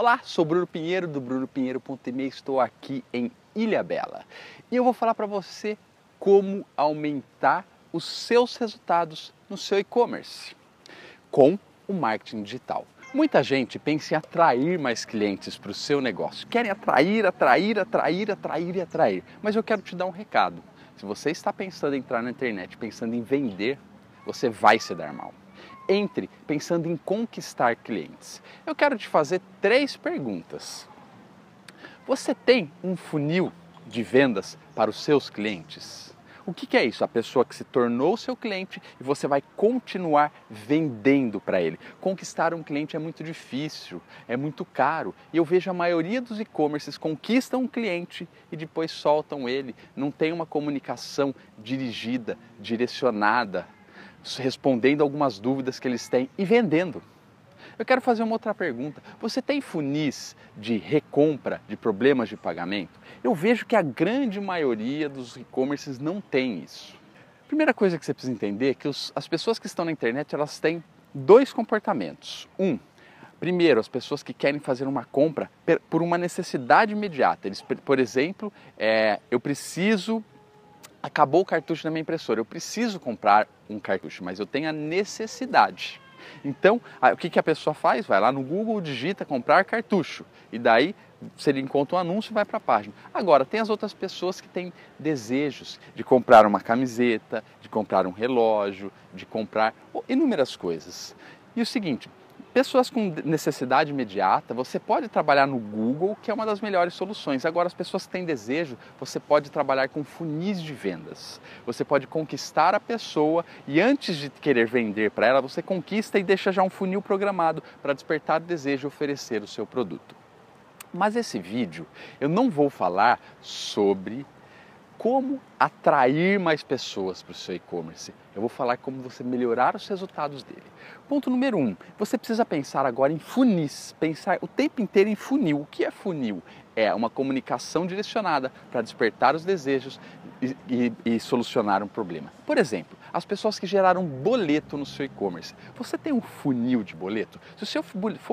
Olá, sou Bruno Pinheiro do brunopinheiro.me, estou aqui em Ilha Bela e eu vou falar para você como aumentar os seus resultados no seu e-commerce com o marketing digital. Muita gente pensa em atrair mais clientes para o seu negócio. Querem atrair, atrair, atrair, atrair e atrair. Mas eu quero te dar um recado. Se você está pensando em entrar na internet, pensando em vender, você vai se dar mal. Entre pensando em conquistar clientes. Eu quero te fazer três perguntas. Você tem um funil de vendas para os seus clientes? O que, é isso? A pessoa que se tornou seu cliente e você vai continuar vendendo para ele. Conquistar um cliente é muito difícil, é muito caro. E eu vejo a maioria dos e-commerces conquistam um cliente e depois soltam ele. Não tem uma comunicação dirigida, direcionada, respondendo algumas dúvidas que eles têm e vendendo. Eu quero fazer uma outra pergunta. Você tem funis de recompra de problemas de pagamento? Eu vejo que a grande maioria dos e-commerces não tem isso. Primeira coisa que você precisa entender é que os, as pessoas que estão na internet elas têm dois comportamentos. Um, Primeiro, as pessoas que querem fazer uma compra por uma necessidade imediata. Eles, por exemplo, é, eu preciso. Acabou o cartucho da minha impressora, eu preciso comprar um cartucho, mas eu tenho a necessidade. Então, o que, que a pessoa faz? Vai lá no Google, digita comprar cartucho e daí se ele encontra um anúncio, vai para a página. Agora, tem as outras pessoas que têm desejos de comprar uma camiseta, de comprar um relógio, de comprar inúmeras coisas. E o seguinte, Pessoas com necessidade imediata, você pode trabalhar no Google, que é uma das melhores soluções. Agora, as pessoas que têm desejo, você pode trabalhar com funis de vendas. Você pode conquistar a pessoa e antes de querer vender para ela, você conquista e deixa já um funil programado para despertar o desejo e oferecer o seu produto. Mas esse vídeo eu não vou falar sobre como atrair mais pessoas para o seu e-commerce. Eu vou falar como você melhorar os resultados dele. Ponto número um, você precisa pensar agora em funis, pensar o tempo inteiro em funil. O que é funil? É uma comunicação direcionada para despertar os desejos e, e, e solucionar um problema. Por exemplo, as pessoas que geraram boleto no seu e-commerce. Você tem um funil de boleto? Se o seu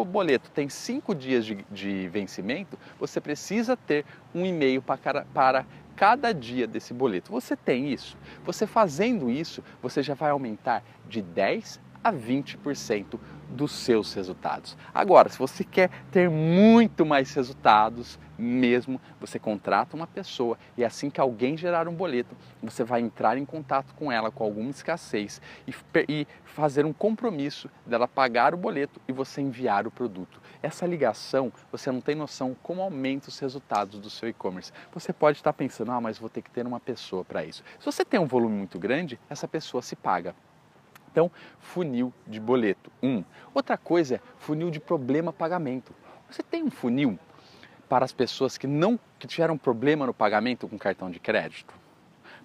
boleto tem cinco dias de, de vencimento, você precisa ter um e-mail para, para cada dia desse boleto. Você tem isso. Você fazendo isso, você já vai aumentar de 10 a 20% dos seus resultados. Agora, se você quer ter muito mais resultados, mesmo, você contrata uma pessoa e assim que alguém gerar um boleto, você vai entrar em contato com ela com alguma escassez e, e fazer um compromisso dela pagar o boleto e você enviar o produto. Essa ligação, você não tem noção como aumenta os resultados do seu e-commerce. Você pode estar pensando, ah, mas vou ter que ter uma pessoa para isso. Se você tem um volume muito grande, essa pessoa se paga. Então, funil de boleto. Um. Outra coisa é funil de problema pagamento. Você tem um funil para as pessoas que não que tiveram problema no pagamento com cartão de crédito?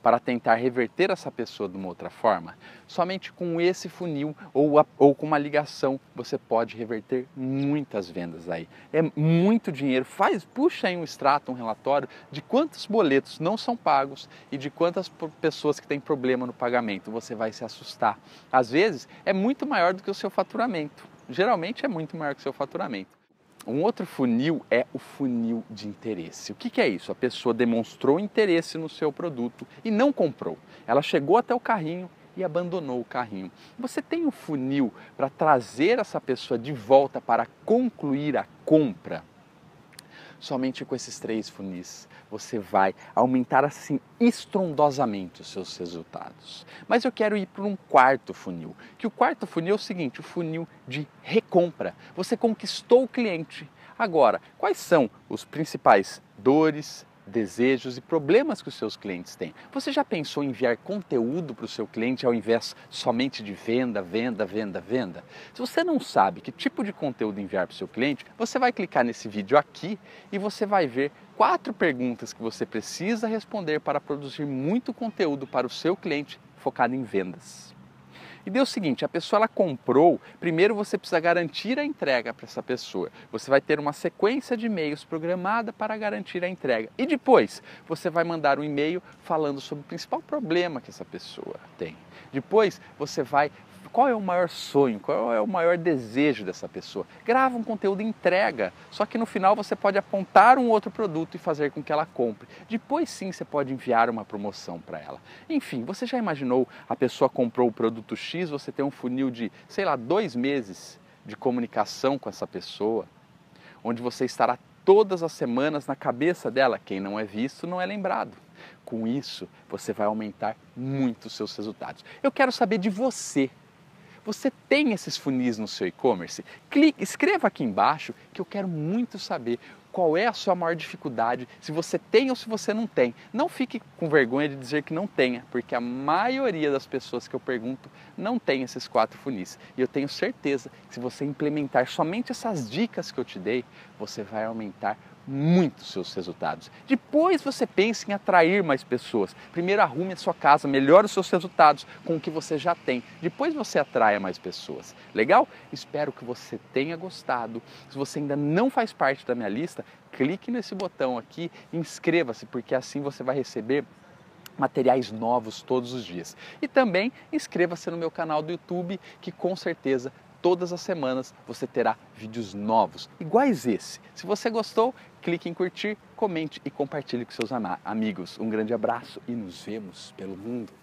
Para tentar reverter essa pessoa de uma outra forma, somente com esse funil ou, a, ou com uma ligação você pode reverter muitas vendas aí. É muito dinheiro. Faz, puxa aí um extrato, um relatório de quantos boletos não são pagos e de quantas pessoas que têm problema no pagamento. Você vai se assustar. Às vezes é muito maior do que o seu faturamento. Geralmente é muito maior que o seu faturamento. Um outro funil é o funil de interesse. O que, que, é isso? A pessoa demonstrou interesse no seu produto e não comprou. Ela chegou até o carrinho e abandonou o carrinho. Você tem um funil para trazer essa pessoa de volta para concluir a compra? Somente com esses três funis você vai aumentar assim estrondosamente os seus resultados. Mas eu quero ir para um quarto funil, que o quarto funil é o seguinte, o funil de recompra. Você conquistou o cliente. Agora, quais são os principais dores, desejos e problemas que os seus clientes têm. Você já pensou em enviar conteúdo para o seu cliente ao invés somente de venda, venda, venda, venda? Se você não sabe que tipo de conteúdo enviar para o seu cliente, você vai clicar nesse vídeo aqui e você vai ver quatro perguntas que você precisa responder para produzir muito conteúdo para o seu cliente focado em vendas. E deu o seguinte, a pessoa ela comprou, primeiro você precisa garantir a entrega para essa pessoa. Você vai ter uma sequência de e-mails programada para garantir a entrega. E depois, você vai mandar um e-mail falando sobre o principal problema que essa pessoa tem. Depois, você vai qual é o maior sonho, qual é o maior desejo dessa pessoa. Grava um conteúdo entrega, só que no final você pode apontar um outro produto e fazer com que ela compre. Depois sim você pode enviar uma promoção para ela. Enfim, você já imaginou a pessoa comprou o produto X, você tem um funil de, sei lá, dois meses de comunicação com essa pessoa, onde você estará todas as semanas na cabeça dela. Quem não é visto não é lembrado. Com isso, você vai aumentar muito os seus resultados. Eu quero saber de você. Você tem esses funis no seu e-commerce? Clique, escreva aqui embaixo que eu quero muito saber qual é a sua maior dificuldade, se você tem ou se você não tem. Não fique com vergonha de dizer que não tenha, porque a maioria das pessoas que eu pergunto não tem esses quatro funis. E eu tenho certeza que se você implementar somente essas dicas que eu te dei, você vai aumentar muito seus resultados. Depois você pense em atrair mais pessoas. Primeiro arrume a sua casa, melhore os seus resultados com o que você já tem. Depois você atraia mais pessoas. Legal? Espero que você tenha gostado. Se você ainda não faz parte da minha lista, clique nesse botão aqui inscreva-se, porque assim você vai receber materiais novos todos os dias. E também inscreva-se no meu canal do YouTube, que com certeza todas as semanas você terá vídeos novos, iguais esse. Se você gostou, clique em curtir, comente e compartilhe com seus amigos. Um grande abraço e nos vemos pelo mundo.